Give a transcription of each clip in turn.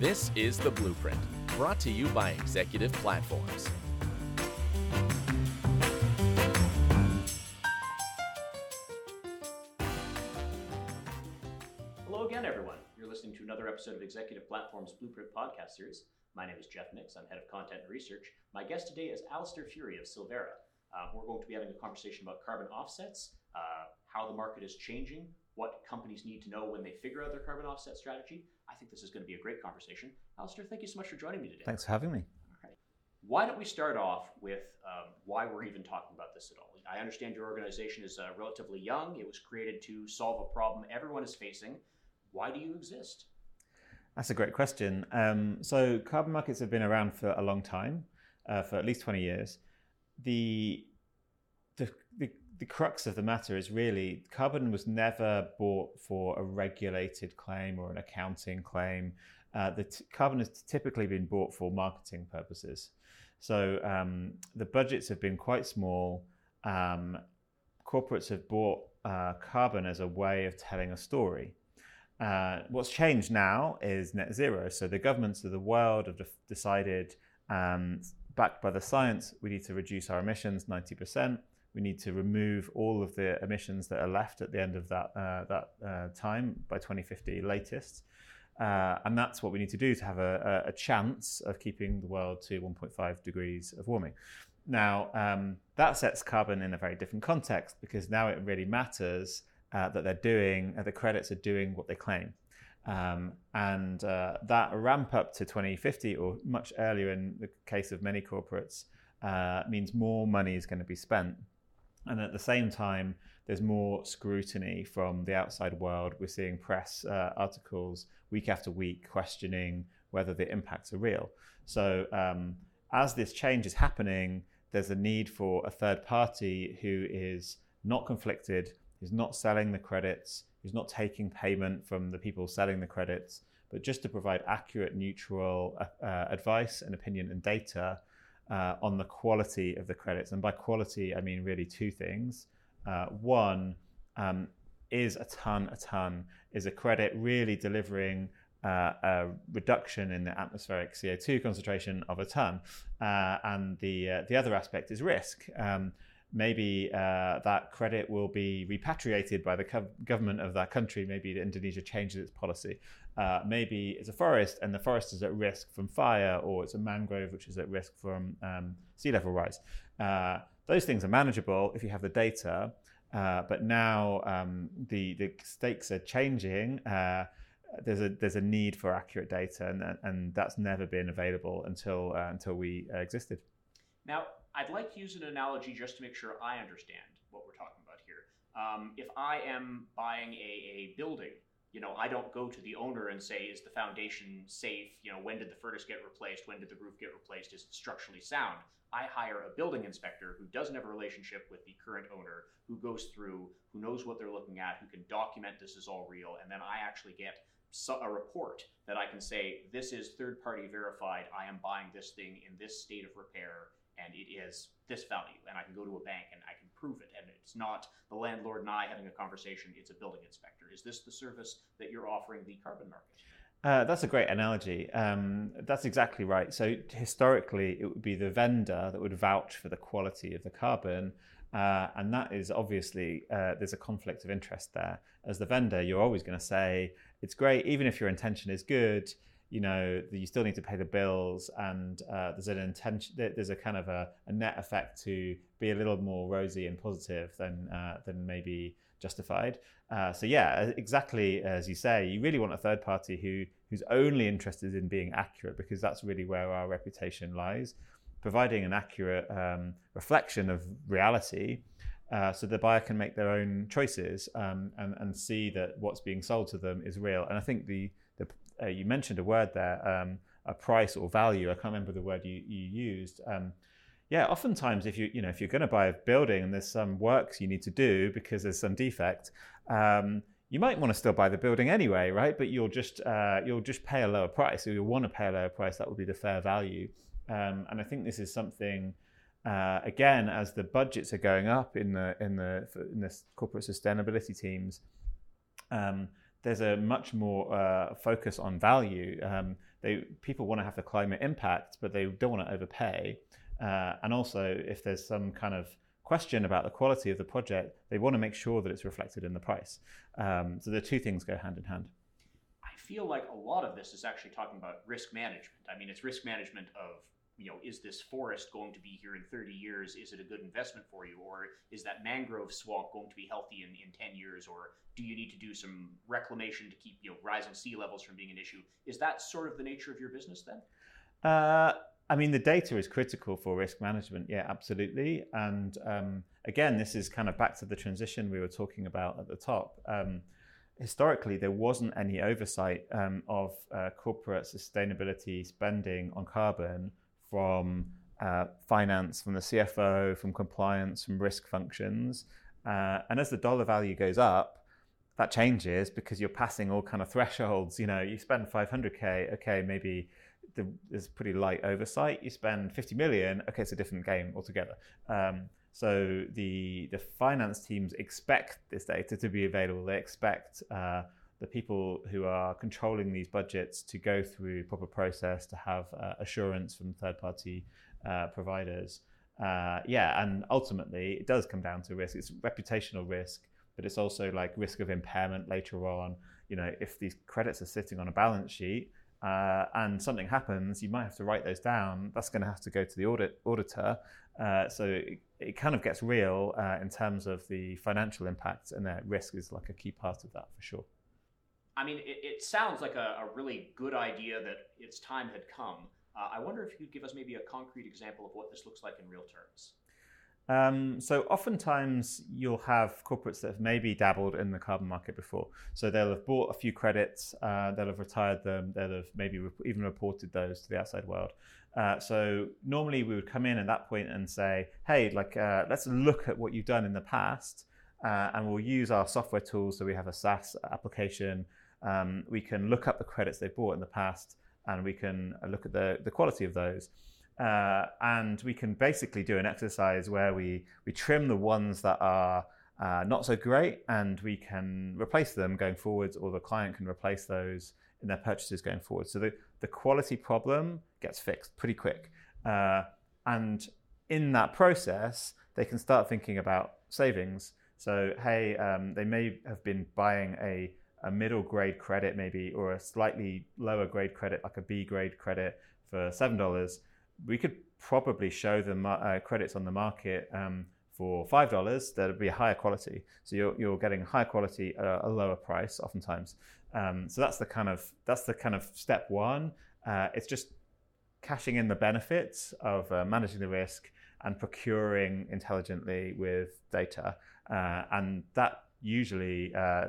This is The Blueprint, brought to you by Executive Platforms. Hello again, everyone. You're listening to another episode of Executive Platforms Blueprint podcast series. My name is Jeff Nix. I'm head of content and research. My guest today is Allister Furey of Sylvera. Uh, we're going to be having a conversation about carbon offsets, uh, how the market is changing, what companies need to know when they figure out their carbon offset strategy. I think this is going to be a great conversation. Allister, thank you so much for joining me today. Thanks for having me. Why don't we start off with um, why we're even talking about this at all? I understand your organization is uh, relatively young. It was created to solve a problem everyone is facing. Why do you exist? That's a great question. Um, so, carbon markets have been around for a long time, uh, for at least 20 years. The, the, the, crux of the matter is really carbon was never bought for a regulated claim or an accounting claim. Uh, the t- carbon has typically been bought for marketing purposes. So um, the budgets have been quite small. Um, corporates have bought uh, carbon as a way of telling a story. Uh, what's changed now is net zero. So the governments of the world have decided, um, backed by the science, we need to reduce our emissions 90%. We need to remove all of the emissions that are left at the end of that uh, that uh, time by 2050 latest. Uh, and that's what we need to do to have a, a, chance of keeping the world to 1.5 degrees of warming. Now, um, that sets carbon in a very different context because now it really matters uh, that they're doing, uh, the credits are doing what they claim. Um, and uh, that ramp up to 2050 or much earlier in the case of many corporates means more money is going to be spent. And at the same time, there's more scrutiny from the outside world. We're seeing press uh, articles week after week questioning whether the impacts are real. So, um, as this change is happening, there's a need for a third party who is not conflicted, who's not selling the credits, who's not taking payment from the people selling the credits, but just to provide accurate, neutral uh, uh advice and opinion and data uh, on the quality of the credits. And by quality, I mean really two things. Uh, one um, is a ton, a ton, is a credit really delivering uh, a reduction in the atmospheric CO2 concentration of a ton. Uh, and the, uh, the other aspect is risk. Um, maybe uh, that credit will be repatriated by the co- government of that country. Maybe Indonesia changes its policy. Uh, maybe it's a forest and the forest is at risk from fire, or it's a mangrove which is at risk from um, sea level rise. Uh, those things are manageable if you have the data. Uh, but now um, the the stakes are changing. Uh, there's a there's a need for accurate data, and and that's never been available until uh, until we existed. Now, I'd like to use an analogy just to make sure I understand what we're talking about here. Um, if I am buying a, a building, you know, I don't go to the owner and say, "Is the foundation safe?" You know, when did the furnace get replaced? When did the roof get replaced? Is it structurally sound? I hire a building inspector who doesn't have a relationship with the current owner, who goes through, who knows what they're looking at, who can document this is all real, and then I actually get a report that I can say this is third party verified. I am buying this thing in this state of repair, and it is this value, and I can go to a bank and I can prove it. And it's not the landlord and I having a conversation; it's a building inspector. Is this the service that you're offering the carbon market? Uh, that's a great analogy. Um, that's exactly right. So historically, it would be the vendor that would vouch for the quality of the carbon, uh, and that is obviously uh, there's a conflict of interest there. As the vendor, you're always going to say it's great, even if your intention is good. You know, you still need to pay the bills, and uh, there's an intention. There's a kind of a, a, net effect to be a little more rosy and positive than uh, than maybe justified. Uh, so yeah, exactly as you say, you really want a third party who who's only interested in being accurate because that's really where our reputation lies, providing an accurate um, reflection of reality. Uh, so the buyer can make their own choices um, and, and see that what's being sold to them is real. And I think the, the uh, you mentioned a word there, um, a price or value. I can't remember the word you, you used. Um, yeah, oftentimes if you you know if you're going to buy a building and there's some works you need to do because there's some defect, um, you might want to still buy the building anyway, right? But you'll just uh, you'll just pay a lower price. You'll want to pay a lower price. That would be the fair value. Um, and I think this is something. Uh, again, as the budgets are going up in the in the in the corporate sustainability teams, um, there's a much more uh, focus on value. Um, they people want to have the climate impact, but they don't want to overpay. Uh, and also, if there's some kind of question about the quality of the project, they want to make sure that it's reflected in the price. Um, so the two things go hand in hand. I feel like a lot of this is actually talking about risk management. I mean, it's risk management of you know, is this forest going to be here in 30 years? Is it a good investment for you? Or is that mangrove swamp going to be healthy in, in 10 years? Or do you need to do some reclamation to keep, you know, rising sea levels from being an issue? Is that sort of the nature of your business then? Uh, I mean, the data is critical for risk management. Yeah, absolutely. And um, again, this is kind of back to the transition we were talking about at the top. Um, historically, there wasn't any oversight um, of uh, corporate sustainability spending on carbon from uh, finance, from the CFO, from compliance, from risk functions. Uh, and as the dollar value goes up, that changes because you're passing all kind of thresholds. You know, you spend 500k, okay, maybe the, there's pretty light oversight. You spend 50 million, okay, it's a different game altogether. Um, so the the finance teams expect this data to be available. They expect uh, the people who are controlling these budgets to go through proper process to have uh, assurance from third party uh, providers. Uh, yeah, and ultimately it does come down to risk. It's reputational risk, but it's also like risk of impairment later on. You know, if these credits are sitting on a balance sheet uh, and something happens, you might have to write those down. That's going to have to go to the audit auditor. Uh, so it, it, kind of gets real uh, in terms of the financial impact, and that risk is like a key part of that for sure. I mean, it, it sounds like a, a, really good idea that its time had come. Uh, I wonder if you could give us maybe a concrete example of what this looks like in real terms. Um, so oftentimes you'll have corporates that have maybe dabbled in the carbon market before. So they'll have bought a few credits, uh, they'll have retired them, they'll have maybe even reported those to the outside world. Uh, so normally we would come in at that point and say, hey, like uh, let's look at what you've done in the past, uh, and we'll use our software tools. So we have a SaaS application um, we can look up the credits they've bought in the past and we can look at the, the quality of those. Uh, and we can basically do an exercise where we, we trim the ones that are uh, not so great and we can replace them going forwards, or the client can replace those in their purchases going forward. So the, the quality problem gets fixed pretty quick. Uh, and in that process, they can start thinking about savings. So, hey, um, they may have been buying a a middle grade credit maybe or a slightly lower grade credit like a B grade credit for seven dollars, we could probably show them uh, credits on the market um, for five dollars that would be a higher quality. So you're, you're getting higher quality at a lower price oftentimes. Um, so that's the kind of that's the kind of step one. Uh, it's just cashing in the benefits of uh, managing the risk and procuring intelligently with data, uh, and that usually uh,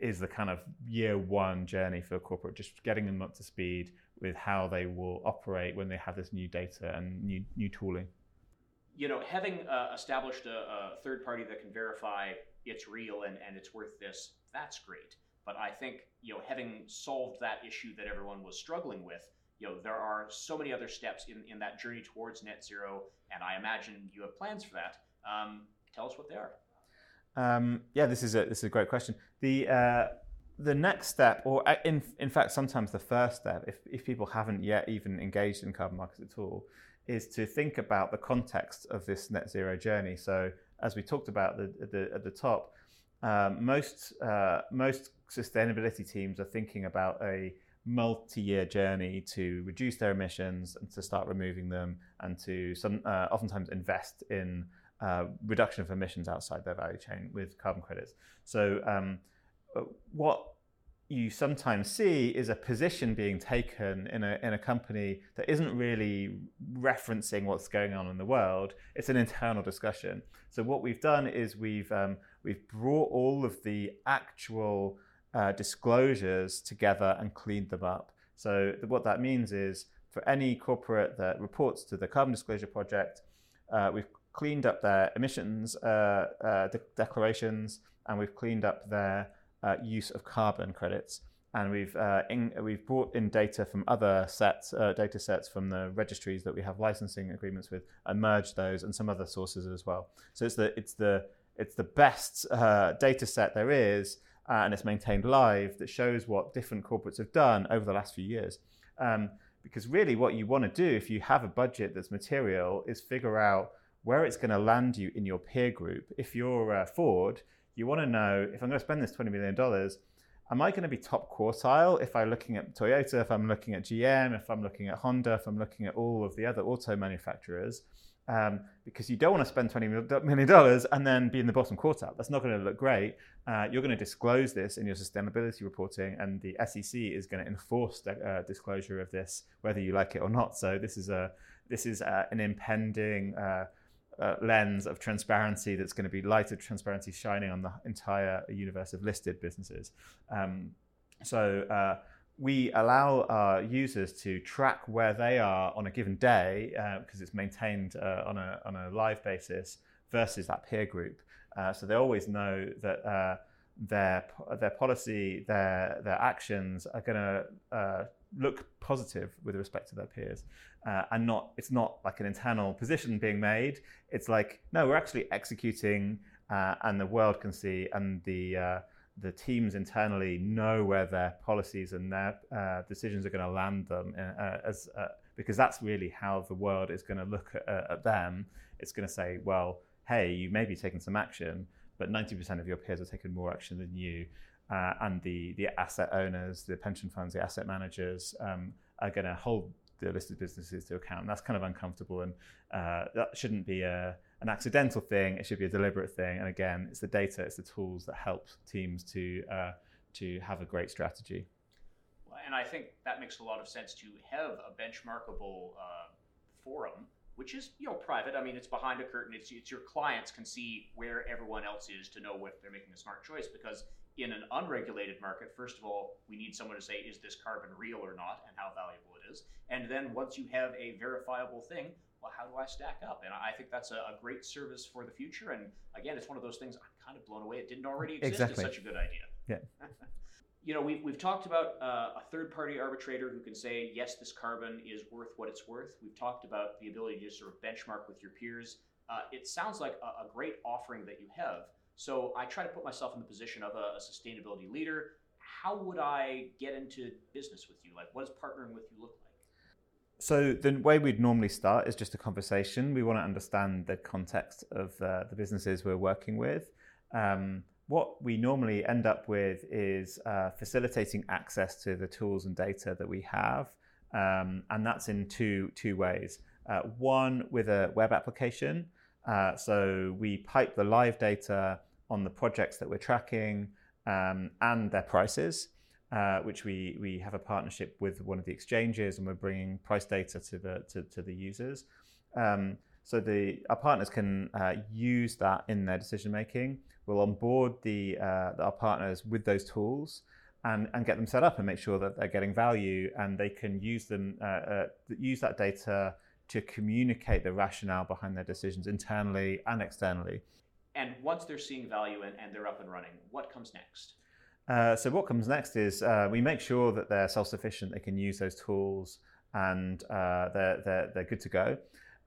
is the kind of year one journey for a corporate, just getting them up to speed with how they will operate when they have this new data and new new tooling. You know, having uh, established a, a, third party that can verify it's real and, and it's worth this, that's great. But I think you know, having solved that issue that everyone was struggling with, you know, there are so many other steps in, in that journey towards net zero, and I imagine you have plans for that. Um, tell us what they are. Um, yeah, this is a this is a great question. The uh, the next step, or uh, in in fact, sometimes the first step, if if people haven't yet even engaged in carbon markets at all, is to think about the context of this net zero journey. So, as we talked about the, the at the top, um, most uh, most sustainability teams are thinking about a multi-year journey to reduce their emissions and to start removing them, and to some uh, oftentimes invest in uh, reduction of emissions outside their value chain with carbon credits. So, um, uh, what you sometimes see is a position being taken in a, in a company that isn't really referencing what's going on in the world. It's an internal discussion. So, what we've done is we've, um, we've brought all of the actual uh, disclosures together and cleaned them up. So, what that means is for any corporate that reports to the Carbon Disclosure Project, uh, we've cleaned up their emissions uh, uh, de- declarations and we've cleaned up their uh, use of carbon credits. And we've uh, in, we've brought in data from other sets, uh, data sets from the registries that we have licensing agreements with, and merged those and some other sources as well. So it's the it's the it's the best uh, data set there is, and it's maintained live that shows what different corporates have done over the last few years. Um, because really, what you want to do if you have a budget that's material is figure out where it's going to land you in your peer group. If you're uh, Ford, you want to know if I'm going to spend this $20 million, am I going to be top quartile if I'm looking at Toyota, if I'm looking at GM, if I'm looking at Honda, if I'm looking at all of the other auto manufacturers? Um, because you don't want to spend $20 million and then be in the bottom quartile. That's not going to look great. Uh, you're going to disclose this in your sustainability reporting, and the SEC is going to enforce the uh, disclosure of this, whether you like it or not. So this is a this is a, an impending uh, uh, lens of transparency that's going to be light of transparency shining on the entire universe of listed businesses. Um, so uh, we allow our users to track where they are on a given day because uh, it's maintained uh, on, a, on a live basis versus that peer group. Uh, so they always know that their their policy, their their actions are going to look positive with respect to their peers, uh, and not it's not like an internal position being made. It's like no, we're actually executing, uh, and the world can see, and the uh, the teams internally know where their policies and their uh, decisions are going to land them uh, as because that's really how the world is going to look at, at them. It's going to say, well, hey, you may be taking some action, but 90% of your peers are taking more action than you uh, and the the asset owners, the pension funds, the asset managers um, are going to hold the listed businesses to account. And that's kind of uncomfortable, and uh, that shouldn't be a, an accidental thing. It should be a deliberate thing. And again, it's the data, it's the tools that help teams to uh, to have a great strategy. And I think that makes a lot of sense to have a benchmarkable uh, forum which is you know private. I mean, it's behind a curtain. It's it's your clients can see where everyone else is to know if they're making a smart choice. Because in an unregulated market, first of all, we need someone to say, is this carbon real or not, and how valuable it is. And then once you have a verifiable thing, well, how do I stack up? And I think that's a, a great service for the future. And again, it's one of those things I'm kind of blown away. It didn't already exist. Exactly. It's such a good idea. Yeah. you know, we've, we've talked about uh, a third party arbitrator who can say, yes, this carbon is worth what it's worth. We've talked about the ability to sort of benchmark with your peers. Uh, it sounds like a, a, great offering that you have. So I try to put myself in the position of a, a, sustainability leader. How would I get into business with you? Like, what does partnering with you look like? So the way we'd normally start is just a conversation. We want to understand the context of uh, the businesses we're working with. Um, what we normally end up with is uh, facilitating access to the tools and data that we have, um, and that's in two two ways. Uh, one with a web application, uh, so we pipe the live data on the projects that we're tracking um, and their prices, uh, which we we have a partnership with one of the exchanges, and we're bringing price data to the to, to the users. Um, so the our partners can uh, use that in their decision making. We'll onboard the, uh, our partners with those tools and, and get them set up and make sure that they're getting value and they can use them uh, uh, use that data to communicate the rationale behind their decisions internally and externally. And once they're seeing value and, and they're up and running, what comes next? Uh, so what comes next is uh, we make sure that they're self-sufficient. They can use those tools and uh, they're, they're, they're good to go.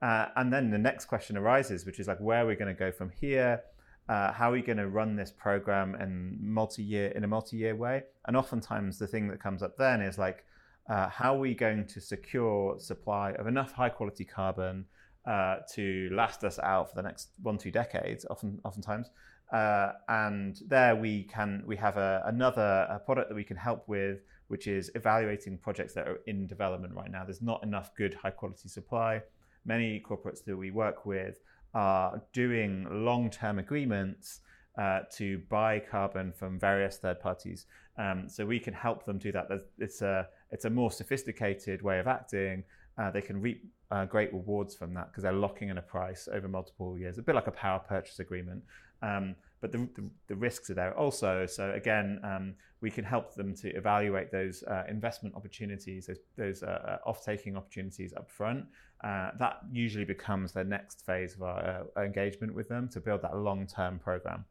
Uh, and then the next question arises, which is like, where are we going to go from here? uh, how are we going to run this program in multi-year in a multi-year way? And oftentimes the thing that comes up then is like, uh, how are we going to secure supply of enough high quality carbon uh, to last us out for the next one two decades? Often, oftentimes, uh, and there we can we have a, another a product that we can help with, which is evaluating projects that are in development right now. There's not enough good high quality supply. Many corporates that we work with are doing long term agreements uh, to buy carbon from various third parties. Um, so we can help them do that. It's a, it's a more sophisticated way of acting. Uh, they can reap uh, great rewards from that because they're locking in a price over multiple years, a bit like a power purchase agreement. Um, but the, the, the, risks are there also. So again, um, we can help them to evaluate those uh, investment opportunities, those, those uh, uh off-taking opportunities up front. Uh, that usually becomes the next phase of our uh, engagement with them to build that long-term program.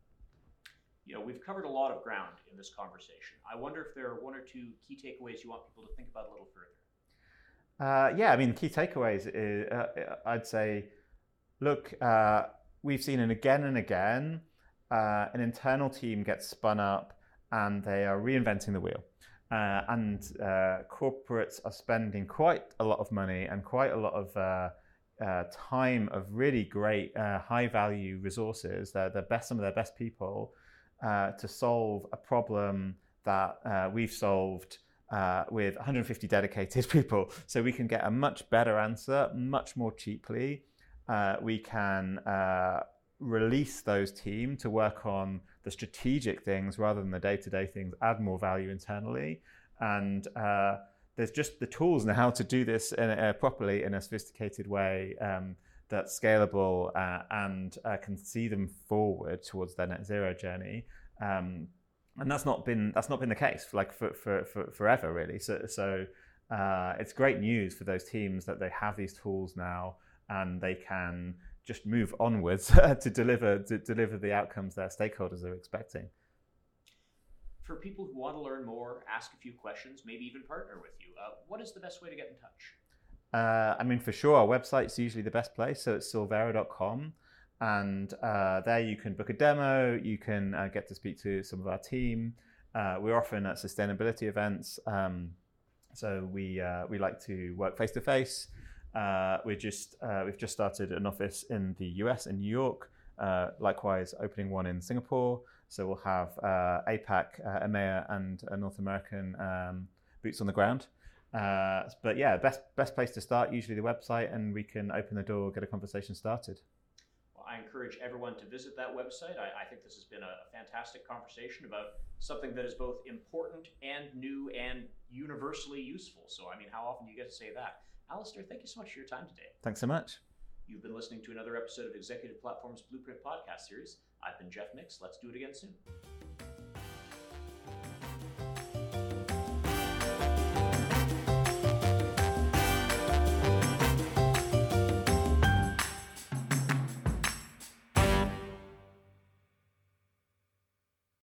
You know, we've covered a lot of ground in this conversation. I wonder if there are one or two key takeaways you want people to think about a little further. Uh, yeah, I mean, key takeaways is, I'd say, look, we've seen it again and again uh, an internal team gets spun up and they are reinventing the wheel. uh, and uh, corporates are spending quite a lot of money and quite a lot of uh, uh time of really great uh, high value resources. They're the best, some of their best people uh, to solve a problem that we've solved. With 150 dedicated people, so we can get a much better answer much more cheaply. we can release those team to work on the strategic things rather than the day-to-day things add more value internally. And uh, there's just the tools now to do this in a, properly in a sophisticated way um, that's scalable uh, and uh, can see them forward towards their net zero journey. Um, and that's not been that's not been the case like for, for, for forever really so so uh, it's great news for those teams that they have these tools now and they can just move onwards to deliver to deliver the outcomes their stakeholders are expecting. For people who want to learn more, ask a few questions, maybe even partner with you, uh, what is the best way to get in touch? Uh, I mean, for sure, our website's usually the best place. So it's sylvera.com. And uh, there you can book a demo, you can uh, get to speak to some of our team. Uh, we're often at sustainability events. Um, so we, uh, we like to work face to face. We're just uh, we've just started an office in the US in New York. Likewise, opening one in Singapore. So we'll have APAC, uh, EMEA, and North American um, boots on the ground. Uh, but yeah, best best place to start usually the website, and we can open the door, get a conversation started. I encourage everyone to visit that website. I, I think this has been a fantastic conversation about something that is both important and new and universally useful. So I mean, how often do you get to say that? Allister, thank you so much for your time today. Thanks so much. You've been listening to another episode of Executive Platform's Blueprint Podcast Series. I've been Jeff Mix. Let's do it again soon.